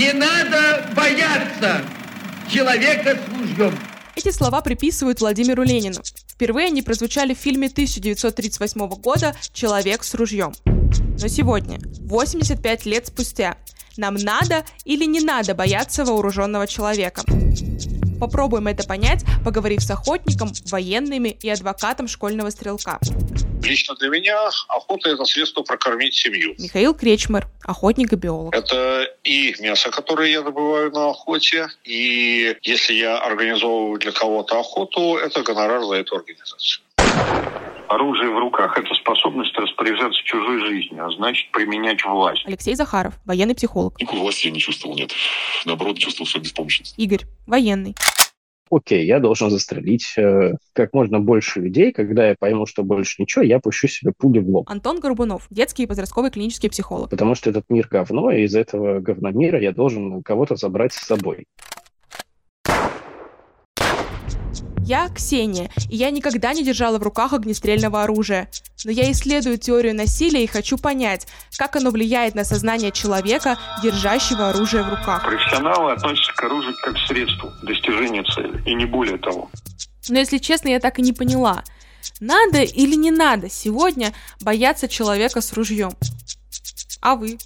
Не надо бояться человека с ружьем. Эти слова приписывают Владимиру Ленину. Впервые они прозвучали в фильме 1938 года «Человек с ружьем». Но сегодня, 85 лет спустя, нам надо или не надо бояться вооруженного человека? Попробуем это понять, поговорив с охотником, военными и адвокатом школьного стрелка. Лично для меня охота – это средство прокормить семью. Михаил Кречмер, охотник и биолог. Это и мясо, которое я добываю на охоте, и если я организовываю для кого-то охоту, это гонорар за эту организацию. Оружие в руках – это способность распоряжаться чужой жизнью, а значит применять власть. Алексей Захаров, военный психолог. Никакой власти я не чувствовал, нет. Наоборот, чувствовал свою беспомощность. Игорь, военный. Окей, я должен застрелить э, как можно больше людей. Когда я пойму, что больше ничего, я пущу себе пули в лоб. Антон Горбунов, детский и подростковый клинический психолог. Потому что этот мир говно, и из этого говномира я должен кого-то забрать с собой. Я Ксения, и я никогда не держала в руках огнестрельного оружия. Но я исследую теорию насилия и хочу понять, как оно влияет на сознание человека, держащего оружие в руках. Профессионалы относятся к оружию как к средству достижения цели, и не более того. Но если честно, я так и не поняла, надо или не надо сегодня бояться человека с ружьем. А вы?